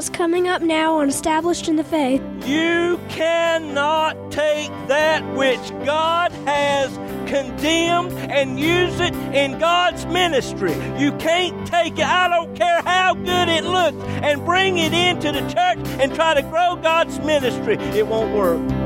what's coming up now on Established in the Faith. You cannot take that which God has condemned and use it in God's ministry. You can't take it, I don't care how good it looks, and bring it into the church and try to grow God's ministry. It won't work.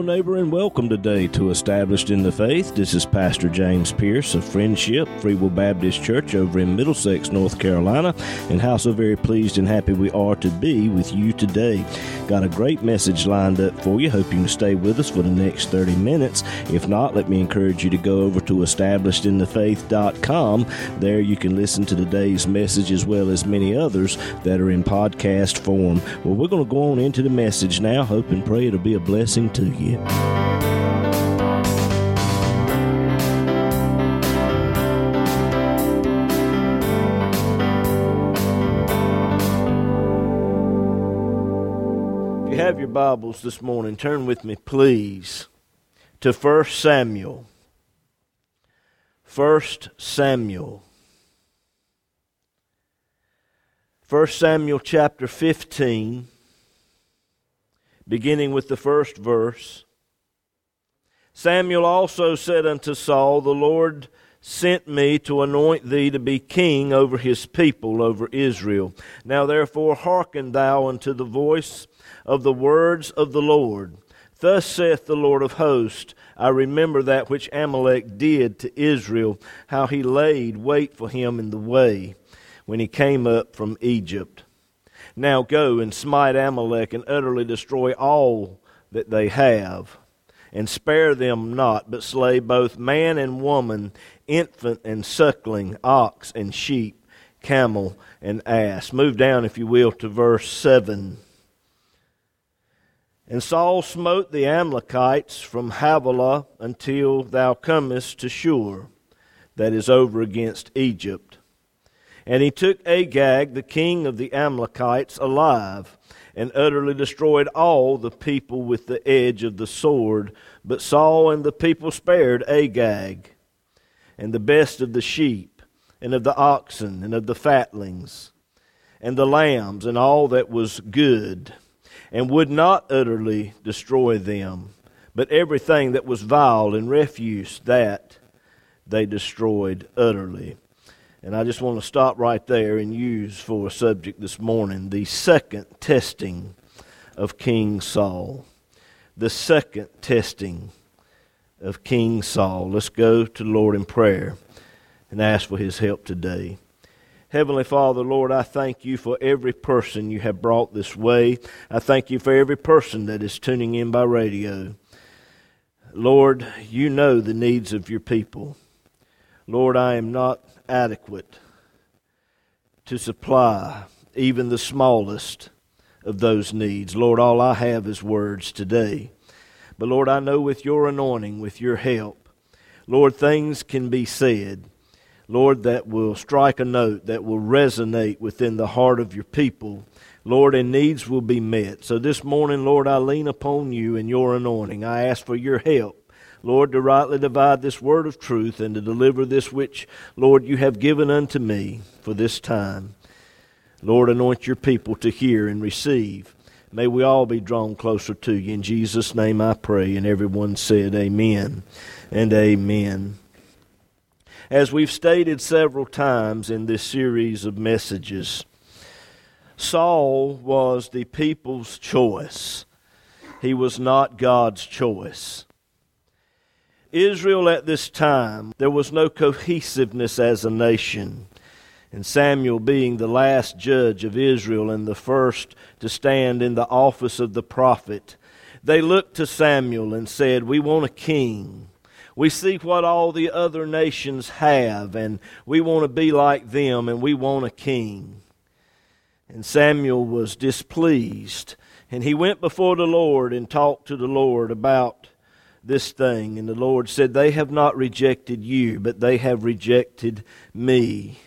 Hello, neighbor, and welcome today to Established in the Faith. This is Pastor James Pierce of Friendship Free Will Baptist Church over in Middlesex, North Carolina, and how so very pleased and happy we are to be with you today. Got a great message lined up for you. Hope you can stay with us for the next 30 minutes. If not, let me encourage you to go over to establishedinthefaith.com. There you can listen to today's message as well as many others that are in podcast form. Well, we're going to go on into the message now. Hope and pray it'll be a blessing to you If you have your Bibles this morning, turn with me, please, to 1 Samuel. 1 Samuel. 1 Samuel chapter 15 beginning with the first verse. Samuel also said unto Saul, The Lord sent me to anoint thee to be king over his people, over Israel. Now therefore hearken thou unto the voice of the words of the Lord. Thus saith the Lord of hosts, I remember that which Amalek did to Israel, how he laid wait for him in the way when he came up from Egypt. Now go and smite Amalek and utterly destroy all that they have, and spare them not, but slay both man and woman, infant and suckling, ox and sheep, camel and ass. Move down, if you will, to verse 7. And Saul smote the Amalekites from Havilah until thou comest to Shur, that is over against Egypt. And he took Agag, the king of the Amalekites, alive, and utterly destroyed all the people with the edge of the sword. But Saul and the people spared Agag, and the best of the sheep, and of the oxen, and of the fatlings, and the lambs, and all that was good, and would not utterly destroy them. But everything that was vile and refuse, that they destroyed utterly. And I just want to stop right there and use for a subject this morning the second testing of King Saul. The second testing of King Saul. Let's go to the Lord in prayer and ask for his help today. Heavenly Father, Lord, I thank you for every person you have brought this way. I thank you for every person that is tuning in by radio. Lord, you know the needs of your people. Lord, I am not adequate to supply even the smallest of those needs. Lord, all I have is words today. But Lord, I know with your anointing, with your help, Lord, things can be said, Lord, that will strike a note, that will resonate within the heart of your people. Lord, and needs will be met. So this morning, Lord, I lean upon you and your anointing. I ask for your help. Lord, to rightly divide this word of truth and to deliver this which, Lord, you have given unto me for this time. Lord, anoint your people to hear and receive. May we all be drawn closer to you. In Jesus' name I pray. And everyone said, Amen and Amen. As we've stated several times in this series of messages, Saul was the people's choice. He was not God's choice. Israel at this time, there was no cohesiveness as a nation. And Samuel, being the last judge of Israel and the first to stand in the office of the prophet, they looked to Samuel and said, We want a king. We see what all the other nations have, and we want to be like them, and we want a king. And Samuel was displeased, and he went before the Lord and talked to the Lord about this thing. And the Lord said, They have not rejected you, but they have rejected me.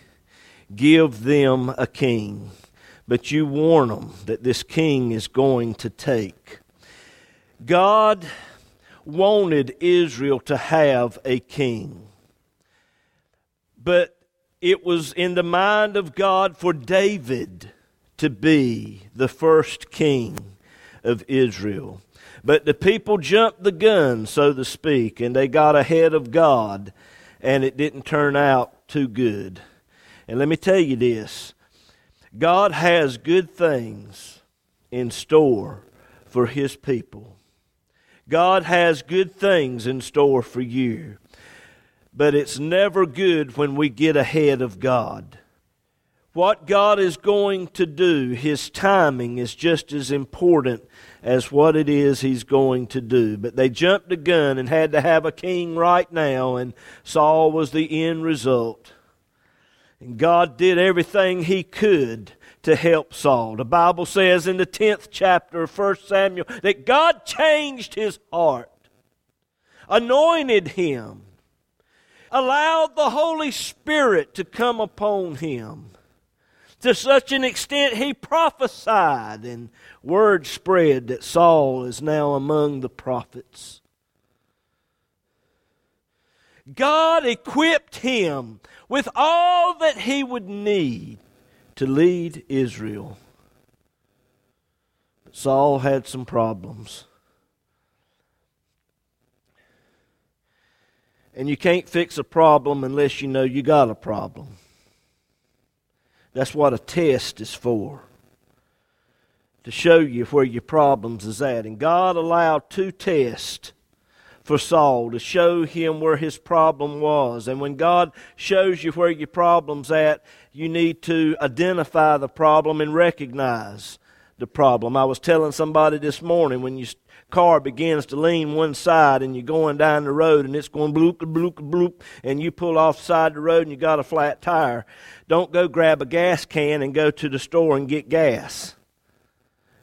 Give them a king. But you warn them that this king is going to take. God wanted Israel to have a king. But it was in the mind of God for David to be the first king of Israel. But the people jumped the gun, so to speak, and they got ahead of God, and it didn't turn out too good. And let me tell you this God has good things in store for His people. God has good things in store for you. But it's never good when we get ahead of God. What God is going to do, His timing is just as important as what it is He's going to do. But they jumped the gun and had to have a king right now, and Saul was the end result. And God did everything He could to help Saul. The Bible says in the 10th chapter of 1 Samuel that God changed his heart, anointed him, allowed the Holy Spirit to come upon him. To such an extent he prophesied, and word spread that Saul is now among the prophets. God equipped him with all that he would need to lead Israel. But Saul had some problems. And you can't fix a problem unless you know you got a problem. That's what a test is for. To show you where your problems is at. And God allowed two tests for Saul to show him where his problem was. And when God shows you where your problem's at, you need to identify the problem and recognize the problem. I was telling somebody this morning when your car begins to lean one side and you're going down the road and it's going bloop, bloop, bloop, and you pull off the side of the road and you got a flat tire, don't go grab a gas can and go to the store and get gas.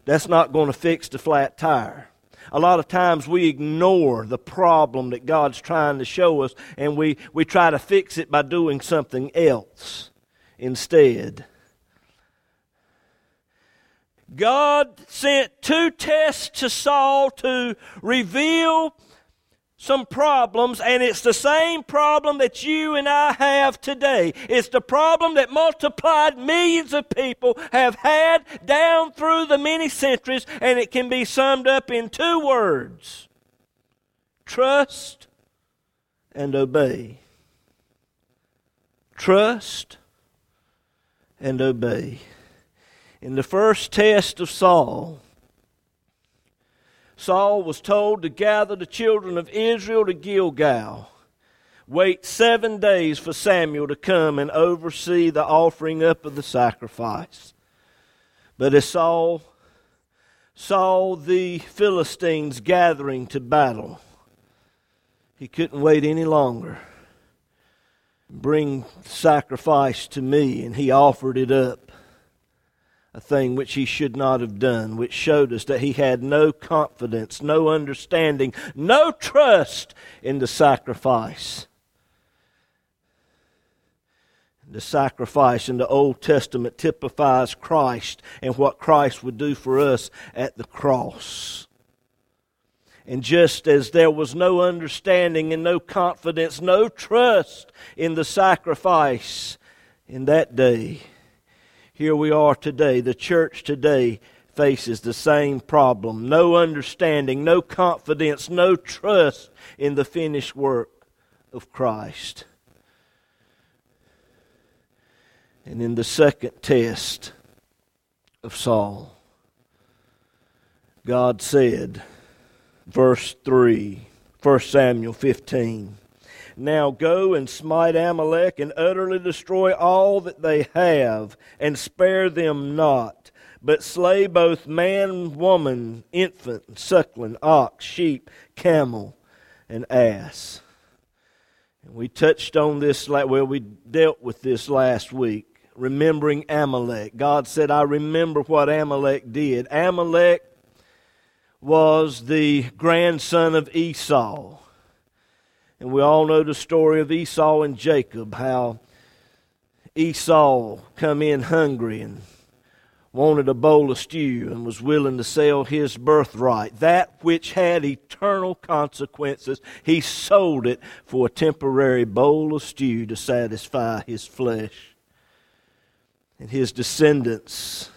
That's not going to fix the flat tire a lot of times we ignore the problem that God's trying to show us and we, we try to fix it by doing something else instead. God sent two tests to Saul to reveal some problems, and it's the same problem that you and I have today. It's the problem that multiplied millions of people have had down through the many centuries, and it can be summed up in two words trust and obey. Trust and obey. In the first test of Saul, Saul was told to gather the children of Israel to Gilgal. Wait seven days for Samuel to come and oversee the offering up of the sacrifice. But as Saul saw the Philistines gathering to battle, he couldn't wait any longer bring sacrifice to me, and he offered it up. A thing which he should not have done, which showed us that he had no confidence, no understanding, no trust in the sacrifice. The sacrifice in the Old Testament typifies Christ and what Christ would do for us at the cross. And just as there was no understanding and no confidence, no trust in the sacrifice in that day, here we are today. The church today faces the same problem no understanding, no confidence, no trust in the finished work of Christ. And in the second test of Saul, God said, verse 3, 1 Samuel 15. Now go and smite Amalek and utterly destroy all that they have, and spare them not, but slay both man, woman, infant, suckling, ox, sheep, camel, and ass. And we touched on this, well, we dealt with this last week, remembering Amalek. God said, I remember what Amalek did. Amalek was the grandson of Esau. And we all know the story of Esau and Jacob, how Esau come in hungry and wanted a bowl of stew and was willing to sell his birthright, that which had eternal consequences, he sold it for a temporary bowl of stew to satisfy his flesh. And his descendants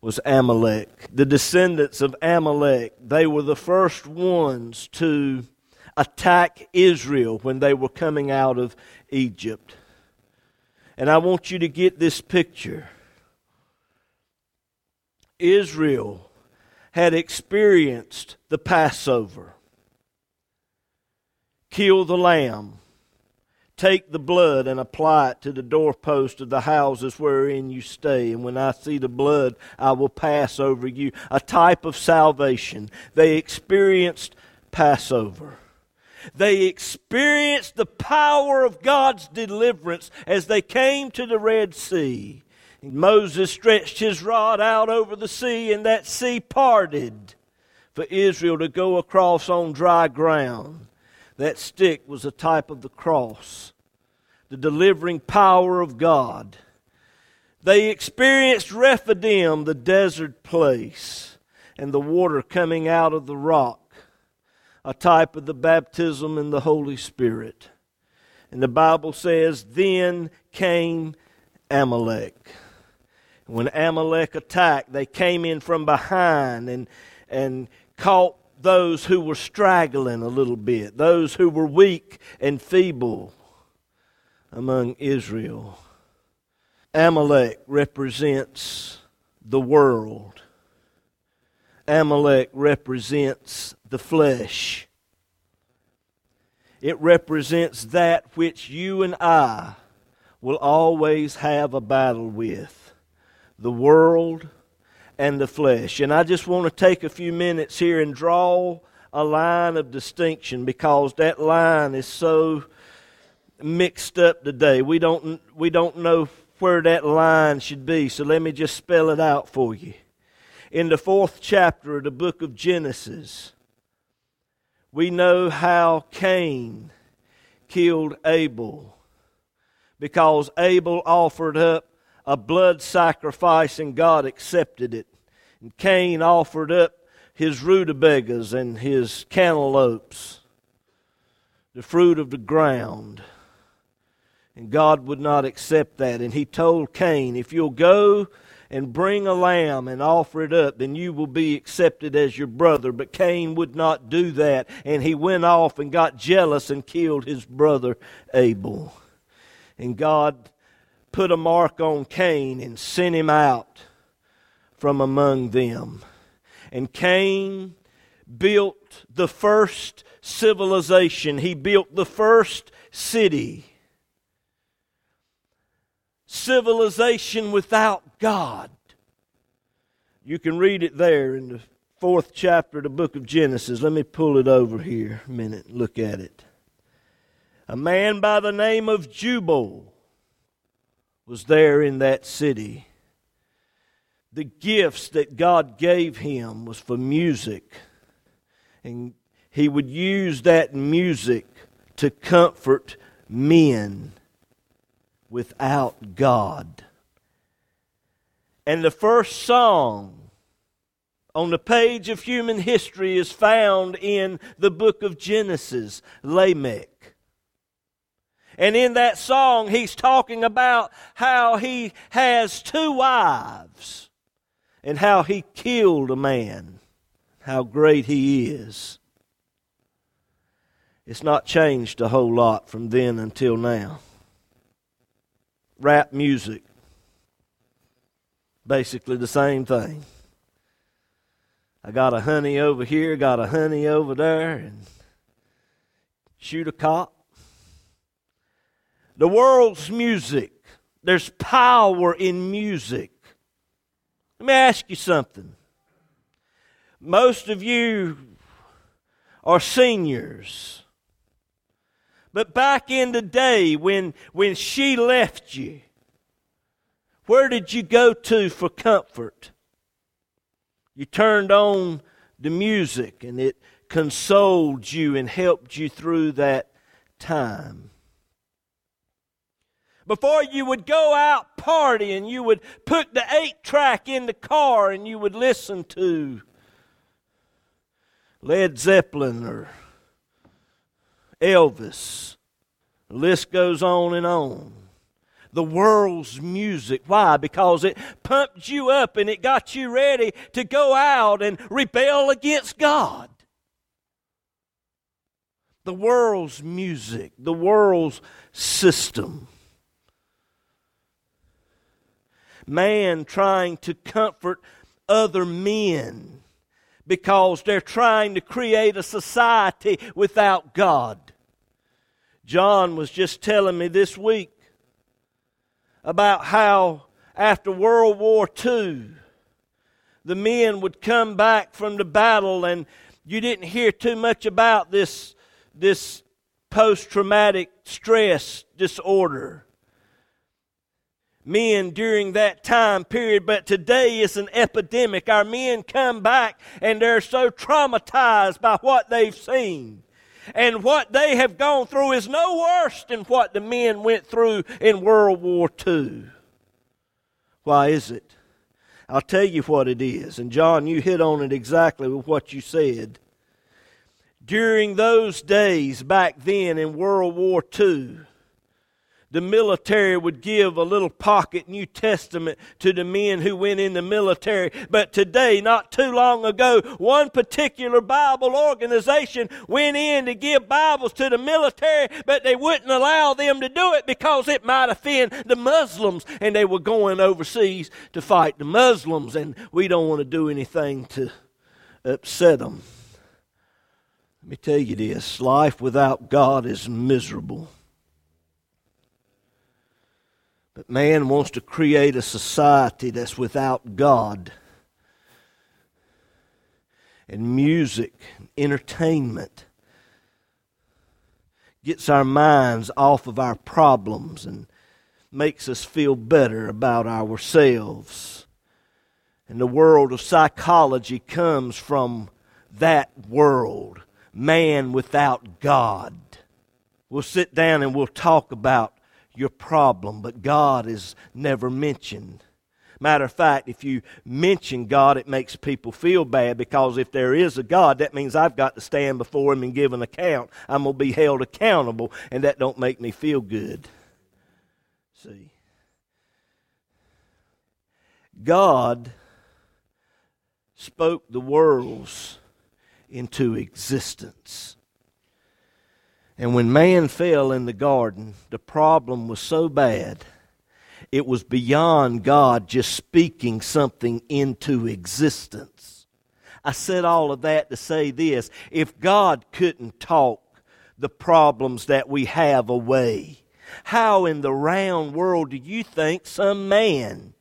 was Amalek. The descendants of Amalek, they were the first ones to attack Israel when they were coming out of Egypt. And I want you to get this picture. Israel had experienced the Passover. Kill the lamb, take the blood and apply it to the doorpost of the houses wherein you stay. And when I see the blood, I will pass over you. A type of salvation. They experienced Passover. They experienced the power of God's deliverance as they came to the Red Sea. Moses stretched his rod out over the sea, and that sea parted for Israel to go across on dry ground. That stick was a type of the cross, the delivering power of God. They experienced Rephidim, the desert place, and the water coming out of the rock, a type of the baptism in the Holy Spirit. And the Bible says, Then came Amalek when Amalek attacked, they came in from behind and, and caught those who were straggling a little bit, those who were weak and feeble among Israel. Amalek represents the world. Amalek represents the flesh. It represents that which you and I will always have a battle with the world, and the flesh. And I just want to take a few minutes here and draw a line of distinction because that line is so mixed up today. We don't, we don't know where that line should be, so let me just spell it out for you. In the fourth chapter of the book of Genesis, we know how Cain killed Abel because Abel offered up a blood sacrifice, and God accepted it. And Cain offered up his rutabagas and his cantaloupes, the fruit of the ground. And God would not accept that. And he told Cain, If you'll go and bring a lamb and offer it up, then you will be accepted as your brother. But Cain would not do that. And he went off and got jealous and killed his brother Abel. And God put a mark on Cain and sent him out from among them. And Cain built the first civilization, he built the first city. Civilization without God. You can read it there in the fourth chapter of the book of Genesis. Let me pull it over here a minute, look at it. A man by the name of Jubal was there in that city. The gifts that God gave him was for music. And he would use that music to comfort men without God. And the first song on the page of human history is found in the book of Genesis, Lamech. And in that song, he's talking about how he has two wives and how he killed a man, how great he is. It's not changed a whole lot from then until now. Rap music, basically the same thing. I got a honey over here, got a honey over there, and shoot a cop the world's music. There's power in music. Let me ask you something. Most of you are seniors. But back in the day when, when she left you, where did you go to for comfort? You turned on the music and it consoled you and helped you through that time. Before you would go out partying, you would put the eight track in the car and you would listen to Led Zeppelin or Elvis. The list goes on and on. The world's music. Why? Because it pumped you up and it got you ready to go out and rebel against God. The world's music, the world's system. Man trying to comfort other men because they're trying to create a society without God. John was just telling me this week about how after World War II, the men would come back from the battle, and you didn't hear too much about this, this post traumatic stress disorder men during that time period, but today it's an epidemic. Our men come back and they're so traumatized by what they've seen. And what they have gone through is no worse than what the men went through in World War II. Why is it? I'll tell you what it is. And John, you hit on it exactly with what you said. During those days back then in World War II, the military would give a little pocket New Testament to the men who went in the military. But today, not too long ago, one particular Bible organization went in to give Bibles to the military, but they wouldn't allow them to do it because it might offend the Muslims. And they were going overseas to fight the Muslims, and we don't want to do anything to upset them. Let me tell you this life without God is miserable. But man wants to create a society that's without God. And music, and entertainment, gets our minds off of our problems and makes us feel better about ourselves. And the world of psychology comes from that world man without God. We'll sit down and we'll talk about your problem, but God is never mentioned. Matter of fact, if you mention God, it makes people feel bad because if there is a God, that means I've got to stand before Him and give an account. I'm going to be held accountable, and that don't make me feel good. See, God spoke the worlds into existence. And when man fell in the garden, the problem was so bad, it was beyond God just speaking something into existence. I said all of that to say this if God couldn't talk the problems that we have away, how in the round world do you think some man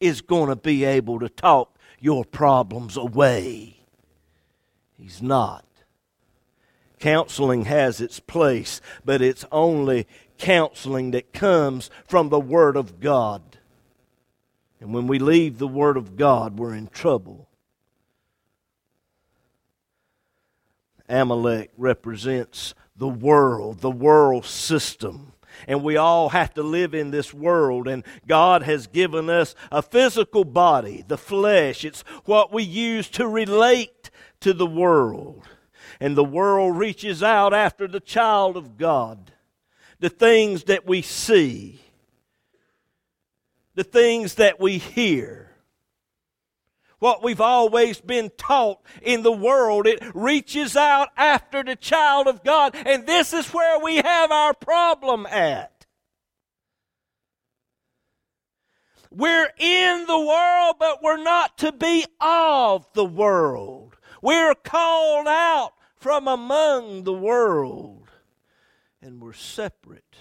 is going to be able to talk your problems away? He's not. Counseling has its place, but it's only counseling that comes from the Word of God. And when we leave the Word of God, we're in trouble. Amalek represents the world, the world system. And we all have to live in this world. And God has given us a physical body, the flesh. It's what we use to relate to the world and the world reaches out after the child of God. The things that we see, the things that we hear, what we've always been taught in the world, it reaches out after the child of God, and this is where we have our problem at. We're in the world, but we're not to be of the world. We're called out from among the world, and we're separate.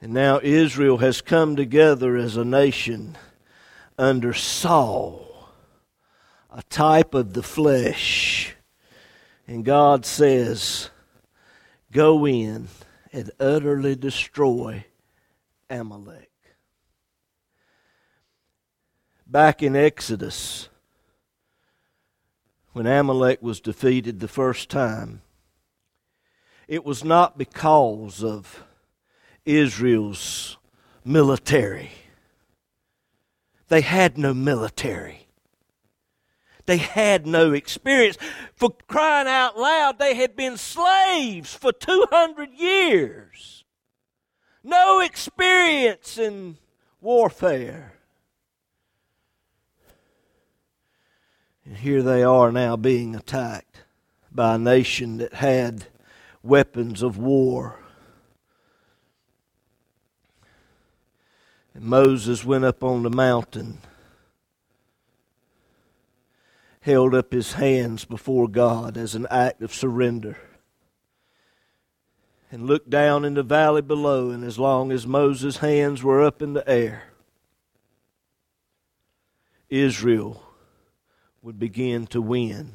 And now Israel has come together as a nation under Saul, a type of the flesh. And God says, Go in and utterly destroy Amalek back in Exodus, when Amalek was defeated the first time, it was not because of Israel's military. They had no military. They had no experience. For crying out loud, they had been slaves for 200 years. No experience in warfare. And here they are now being attacked by a nation that had weapons of war. And Moses went up on the mountain, held up his hands before God as an act of surrender, and looked down in the valley below. And as long as Moses' hands were up in the air, Israel would begin to win.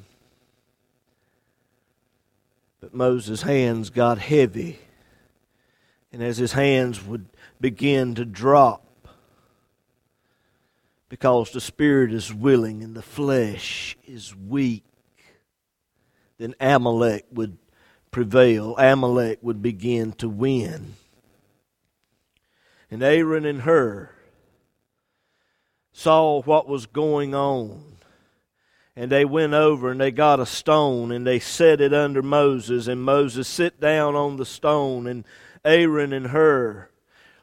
But Moses' hands got heavy. And as his hands would begin to drop, because the spirit is willing and the flesh is weak, then Amalek would prevail. Amalek would begin to win. And Aaron and Hur saw what was going on and they went over and they got a stone and they set it under Moses. And Moses sit down on the stone and Aaron and Hur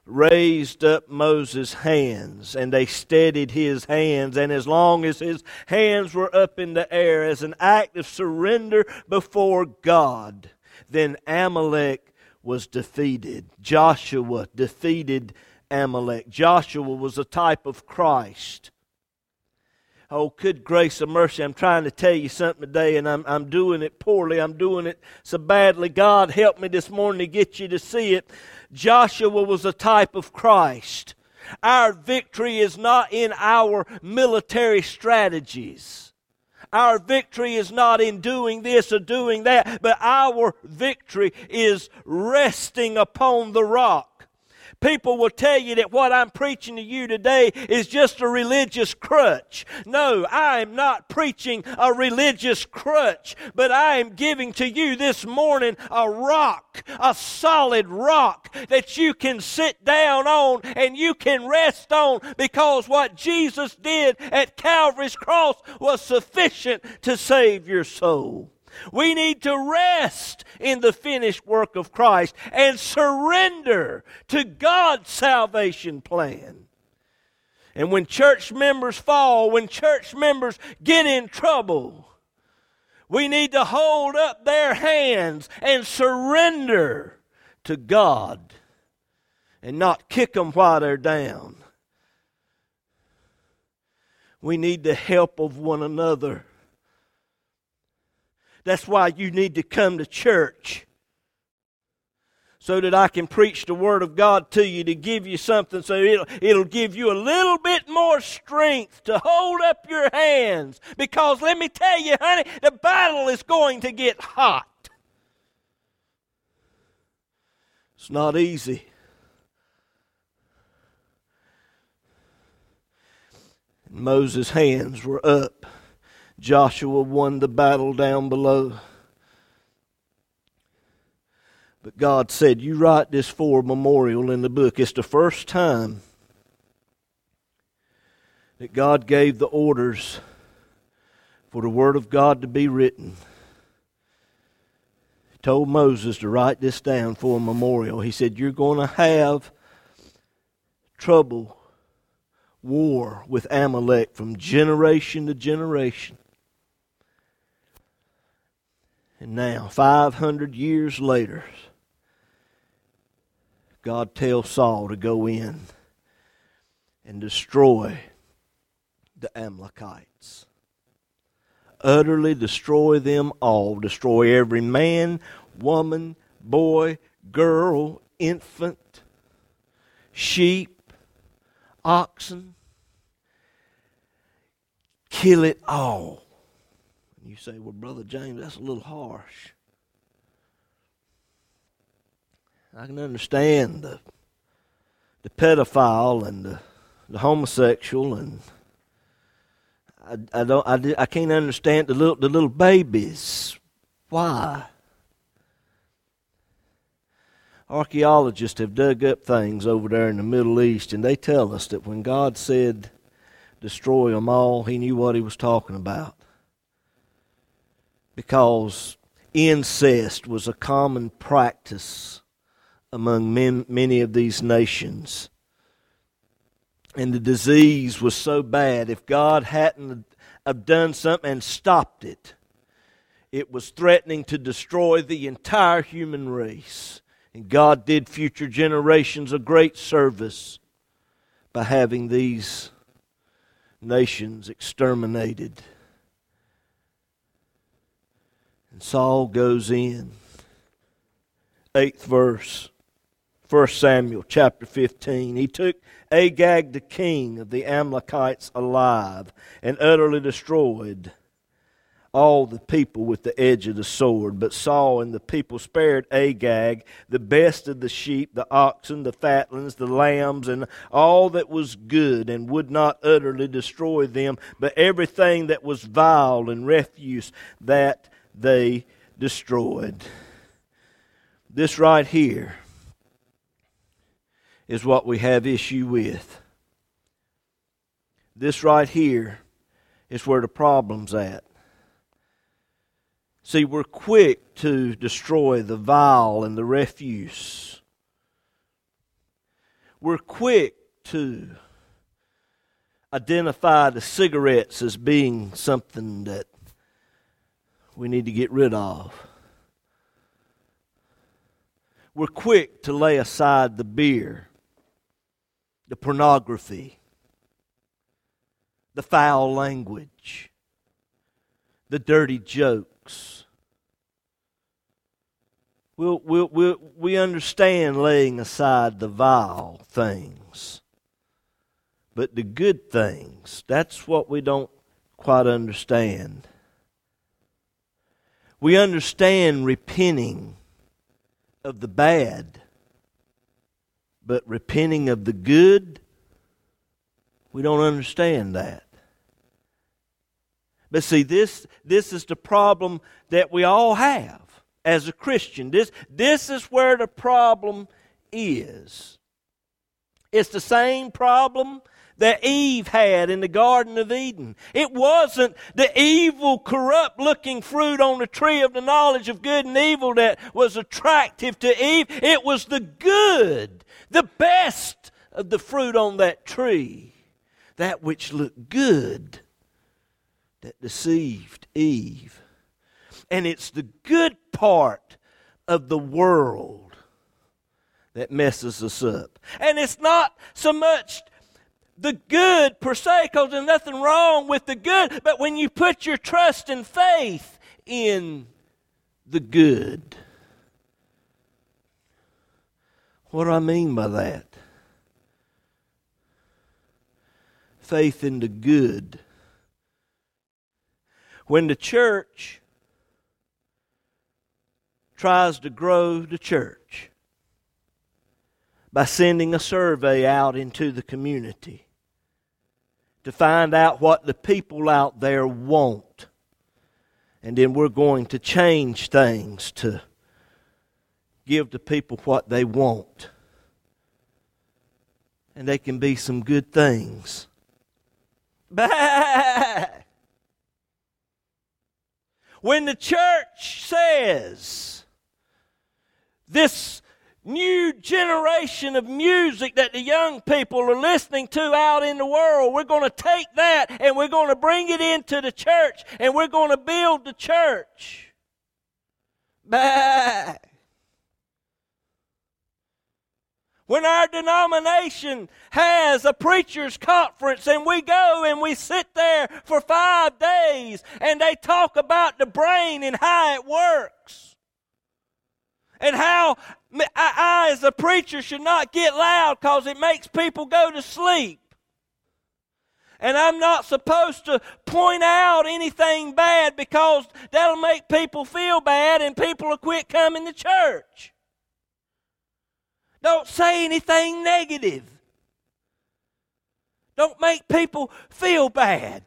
raised up Moses' hands and they steadied his hands. And as long as his hands were up in the air as an act of surrender before God then Amalek was defeated. Joshua defeated Amalek. Joshua was a type of Christ Oh, good grace of mercy. I'm trying to tell you something today, and I'm, I'm doing it poorly. I'm doing it so badly. God, help me this morning to get you to see it. Joshua was a type of Christ. Our victory is not in our military strategies. Our victory is not in doing this or doing that, but our victory is resting upon the rock. People will tell you that what I'm preaching to you today is just a religious crutch. No, I am not preaching a religious crutch, but I am giving to you this morning a rock, a solid rock that you can sit down on and you can rest on because what Jesus did at Calvary's cross was sufficient to save your soul. We need to rest in the finished work of Christ and surrender to God's salvation plan. And when church members fall, when church members get in trouble, we need to hold up their hands and surrender to God and not kick them while they're down. We need the help of one another. That's why you need to come to church. So that I can preach the Word of God to you to give you something so it'll, it'll give you a little bit more strength to hold up your hands. Because let me tell you, honey, the battle is going to get hot. It's not easy. Moses' hands were up. Joshua won the battle down below. But God said, You write this for memorial in the book. It's the first time that God gave the orders for the Word of God to be written. He told Moses to write this down for a memorial. He said, You're going to have trouble, war with Amalek from generation to generation. And now, 500 years later, God tells Saul to go in and destroy the Amalekites. Utterly destroy them all. Destroy every man, woman, boy, girl, infant, sheep, oxen. Kill it all. You say, well, Brother James, that's a little harsh. I can understand the, the pedophile and the, the homosexual, and I, I don't. I, I can't understand the little the little babies. Why? Archaeologists have dug up things over there in the Middle East, and they tell us that when God said, "Destroy them all," He knew what He was talking about, because incest was a common practice among men, many of these nations and the disease was so bad, if God hadn't have done something and stopped it, it was threatening to destroy the entire human race. And God did future generations a great service by having these nations exterminated. And Saul goes in. Eighth verse. 1 Samuel chapter 15. He took Agag the king of the Amalekites alive and utterly destroyed all the people with the edge of the sword. But Saul and the people spared Agag the best of the sheep, the oxen, the fatlings, the lambs, and all that was good, and would not utterly destroy them, but everything that was vile and refuse that they destroyed. This right here is what we have issue with. This right here is where the problem's at. See, we're quick to destroy the vile and the refuse. We're quick to identify the cigarettes as being something that we need to get rid of. We're quick to lay aside the beer the pornography, the foul language, the dirty jokes. We'll, we'll, we'll, we understand laying aside the vile things. But the good things, that's what we don't quite understand. We understand repenting of the bad but repenting of the good, we don't understand that. But see, this, this is the problem that we all have as a Christian. This, this is where the problem is. It's the same problem that Eve had in the Garden of Eden. It wasn't the evil, corrupt looking fruit on the tree of the knowledge of good and evil that was attractive to Eve. It was the good, the best of the fruit on that tree, that which looked good, that deceived Eve. And it's the good part of the world that messes us up. And it's not so much the good per se, because there's nothing wrong with the good, but when you put your trust and faith in the good. What do I mean by that? Faith in the good. When the church tries to grow the church by sending a survey out into the community, to find out what the people out there want. And then we're going to change things to give the people what they want. And they can be some good things. When the church says this new generation of music that the young people are listening to out in the world. We're going to take that and we're going to bring it into the church and we're going to build the church. Bah. When our denomination has a preacher's conference and we go and we sit there for five days and they talk about the brain and how it works and how I, as a preacher, should not get loud because it makes people go to sleep. And I'm not supposed to point out anything bad because that'll make people feel bad and people will quit coming to church. Don't say anything negative. Don't make people feel bad.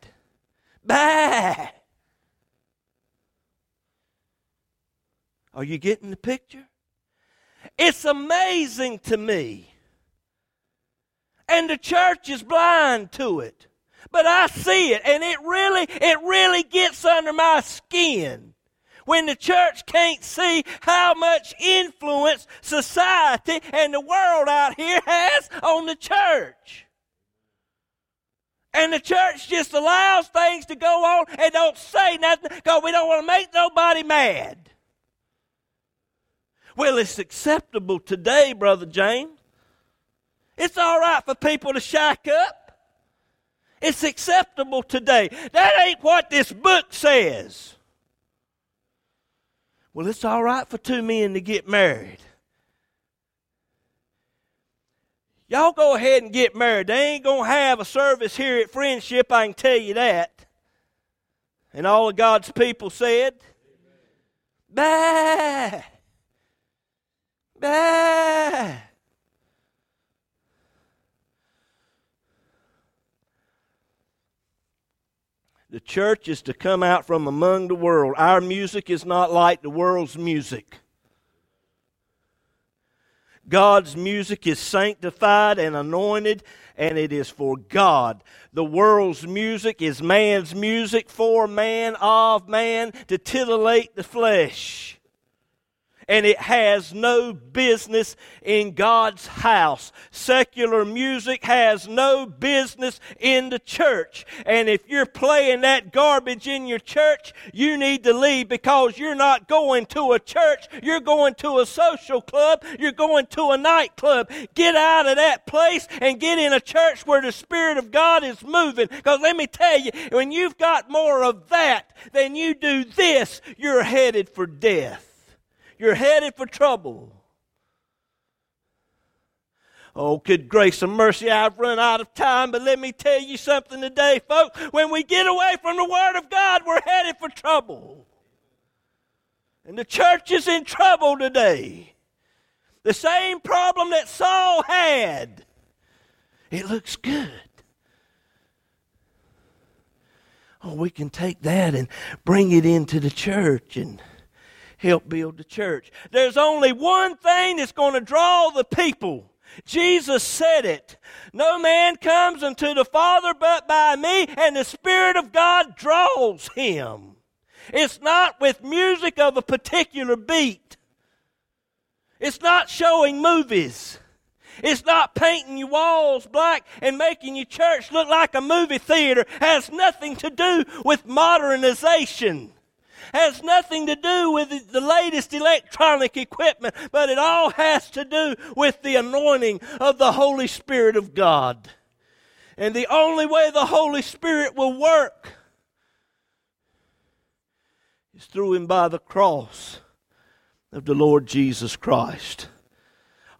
Bad. Are you getting the picture? It's amazing to me. And the church is blind to it. But I see it, and it really, it really gets under my skin when the church can't see how much influence society and the world out here has on the church. And the church just allows things to go on and don't say nothing because we don't want to make nobody mad. Well, it's acceptable today, Brother James. It's all right for people to shack up. It's acceptable today. That ain't what this book says. Well, it's all right for two men to get married. Y'all go ahead and get married. They ain't going to have a service here at Friendship, I can tell you that. And all of God's people said, Bah! The church is to come out from among the world. Our music is not like the world's music. God's music is sanctified and anointed, and it is for God. The world's music is man's music for man, of man, to titillate the flesh and it has no business in God's house. Secular music has no business in the church. And if you're playing that garbage in your church, you need to leave because you're not going to a church. You're going to a social club. You're going to a nightclub. Get out of that place and get in a church where the Spirit of God is moving. Because let me tell you, when you've got more of that than you do this, you're headed for death. You're headed for trouble. Oh, good grace and mercy, I've run out of time, but let me tell you something today, folks. When we get away from the Word of God, we're headed for trouble. And the church is in trouble today. The same problem that Saul had. It looks good. Oh, we can take that and bring it into the church and help build the church. There's only one thing that's going to draw the people. Jesus said it. No man comes unto the Father but by me, and the Spirit of God draws him. It's not with music of a particular beat. It's not showing movies. It's not painting your walls black and making your church look like a movie theater. It has nothing to do with modernization has nothing to do with the latest electronic equipment, but it all has to do with the anointing of the Holy Spirit of God. And the only way the Holy Spirit will work is through Him by the cross of the Lord Jesus Christ.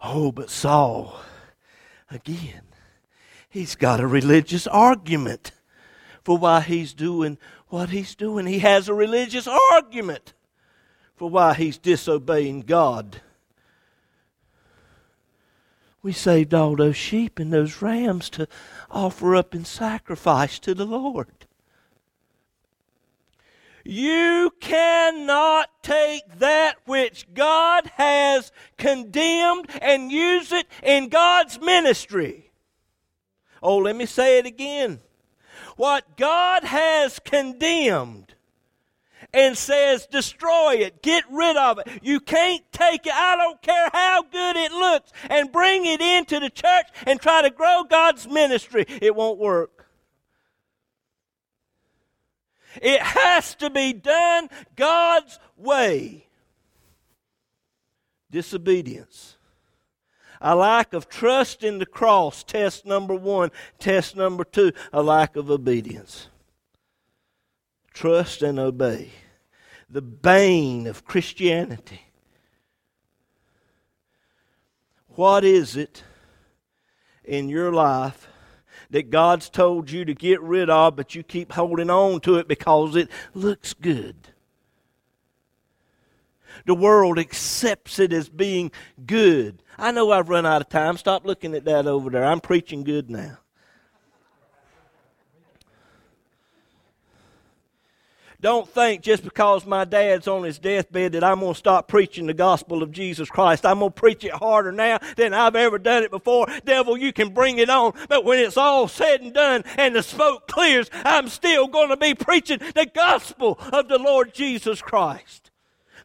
Oh, but Saul, again, he's got a religious argument for why he's doing what he's doing. He has a religious argument for why he's disobeying God. We saved all those sheep and those rams to offer up in sacrifice to the Lord. You cannot take that which God has condemned and use it in God's ministry. Oh, let me say it again what God has condemned and says, destroy it, get rid of it. You can't take it, I don't care how good it looks, and bring it into the church and try to grow God's ministry. It won't work. It has to be done God's way. Disobedience a lack of trust in the cross, test number one. Test number two, a lack of obedience. Trust and obey. The bane of Christianity. What is it in your life that God's told you to get rid of, but you keep holding on to it because it looks good? The world accepts it as being good. I know I've run out of time. Stop looking at that over there. I'm preaching good now. Don't think just because my dad's on his deathbed that I'm going to stop preaching the gospel of Jesus Christ. I'm going to preach it harder now than I've ever done it before. Devil, you can bring it on. But when it's all said and done and the smoke clears, I'm still going to be preaching the gospel of the Lord Jesus Christ.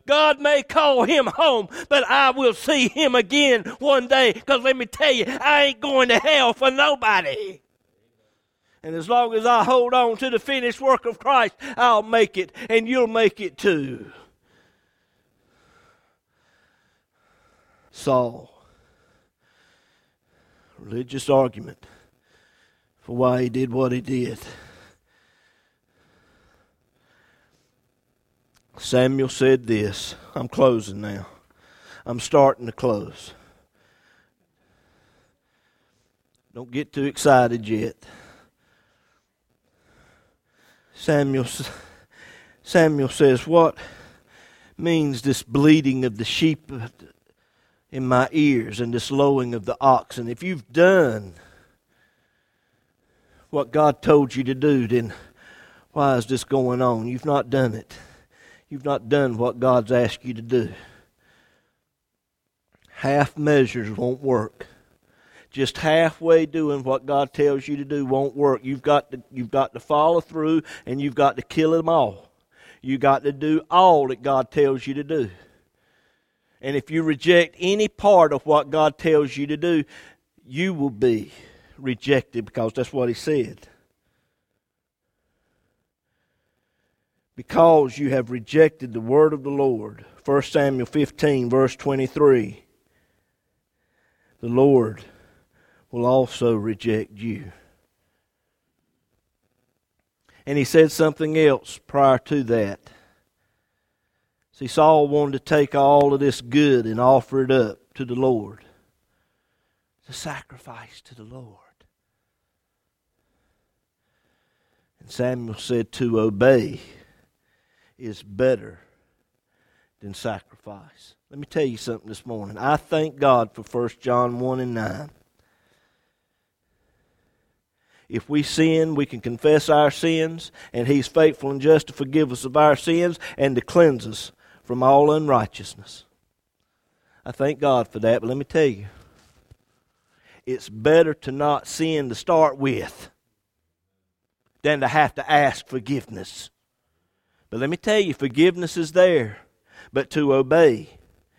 God may call him home, but I will see him again one day. Because let me tell you, I ain't going to hell for nobody. And as long as I hold on to the finished work of Christ, I'll make it, and you'll make it too. Saul. Religious argument for why he did what he did. Samuel said this. I'm closing now. I'm starting to close. Don't get too excited yet. Samuel, Samuel says, What means this bleating of the sheep in my ears and this lowing of the oxen? If you've done what God told you to do, then why is this going on? You've not done it. You've not done what God's asked you to do. Half measures won't work just halfway doing what God tells you to do won't work. You've got to, you've got to follow through and you've got to kill them all. You've got to do all that God tells you to do. And if you reject any part of what God tells you to do, you will be rejected because that's what He said. Because you have rejected the word of the Lord. 1 Samuel 15, verse 23. The Lord will also reject you. And he said something else prior to that. See, Saul wanted to take all of this good and offer it up to the Lord. A sacrifice to the Lord. And Samuel said to obey is better than sacrifice. Let me tell you something this morning. I thank God for 1 John 1 and 9. If we sin, we can confess our sins, and He's faithful and just to forgive us of our sins and to cleanse us from all unrighteousness. I thank God for that, but let me tell you, it's better to not sin to start with than to have to ask forgiveness. But let me tell you, forgiveness is there, but to obey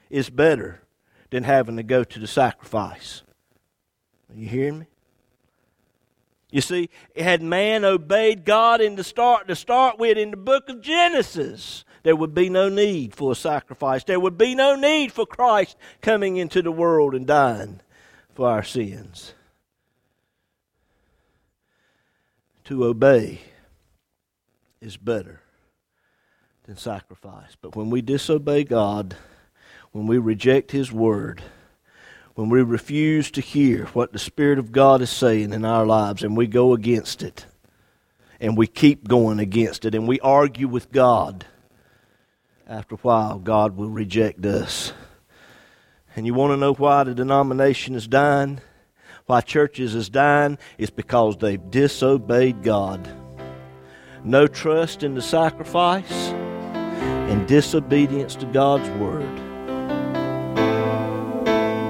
is better than having to go to the sacrifice. Are you hearing me? You see, had man obeyed God in the start to start with in the book of Genesis, there would be no need for a sacrifice. There would be no need for Christ coming into the world and dying for our sins. To obey is better than sacrifice. But when we disobey God, when we reject His word, when we refuse to hear what the Spirit of God is saying in our lives and we go against it, and we keep going against it, and we argue with God, after a while, God will reject us. And you want to know why the denomination is dying? Why churches is dying? It's because they've disobeyed God. No trust in the sacrifice and disobedience to God's word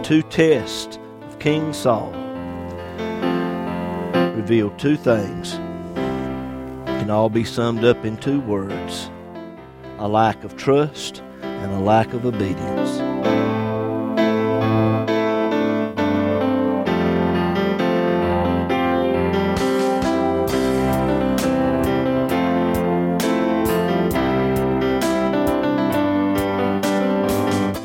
two tests of King Saul reveal two things can all be summed up in two words a lack of trust and a lack of obedience.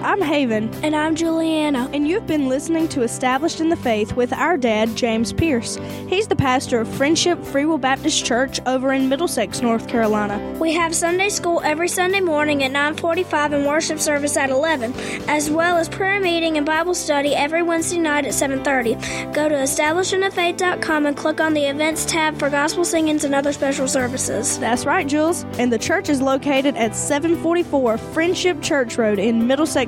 I'm Haven, And I'm Juliana. and you've been listening to Established in the Faith with our dad, James Pierce. He's the pastor of Friendship Free Will Baptist Church over in Middlesex, North Carolina. We have Sunday school every Sunday morning at 9:45 and worship service at 11, as well as prayer meeting and Bible study every Wednesday night at 7:30. Go to establishedinthefaith.com and click on the events tab for gospel singings and other special services. That's right, Jules. And the church is located at 744 Friendship Church Road in Middlesex,